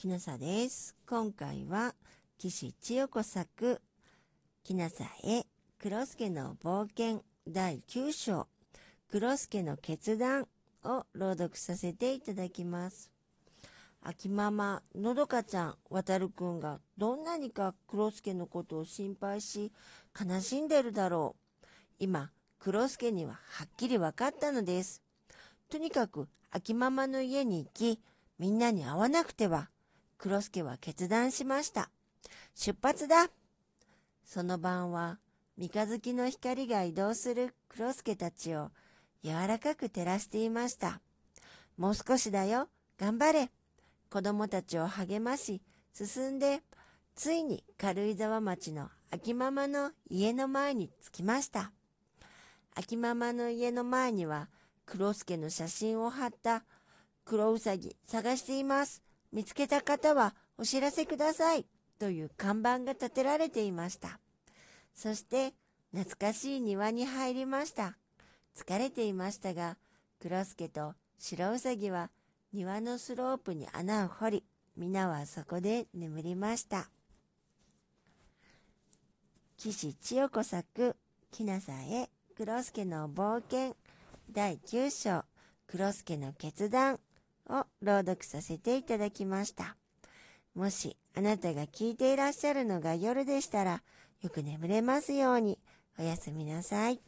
きなさです。今回は、岸千代子作、きなさへ、黒助の冒険第9章、黒助の決断を朗読させていただきます。秋ママ、のどかちゃん、わたるくんがどんなにか黒助のことを心配し、悲しんでるだろう。今、黒助にははっきり分かったのです。とにかく、秋ママの家に行き、みんなに会わなくては、黒助は決断しました。出発だその晩は、三日月の光が移動する黒助たちを柔らかく照らしていました。もう少しだよ、頑張れ子供たちを励まし、進んで、ついに軽井沢町の秋ママの家の前に着きました。秋ママの家の前には、黒助の写真を貼った黒うさぎ探しています。見つけた方はお知らせくださいという看板が立てられていました。そして懐かしい庭に入りました。疲れていましたが、黒助と白うさぎは庭のスロープに穴を掘り、皆はそこで眠りました。岸千代子作、きなさへ、黒助の冒険、第9章、黒助の決断を朗読させていただきました。もしあなたが聞いていらっしゃるのが夜でしたら、よく眠れますように、おやすみなさい。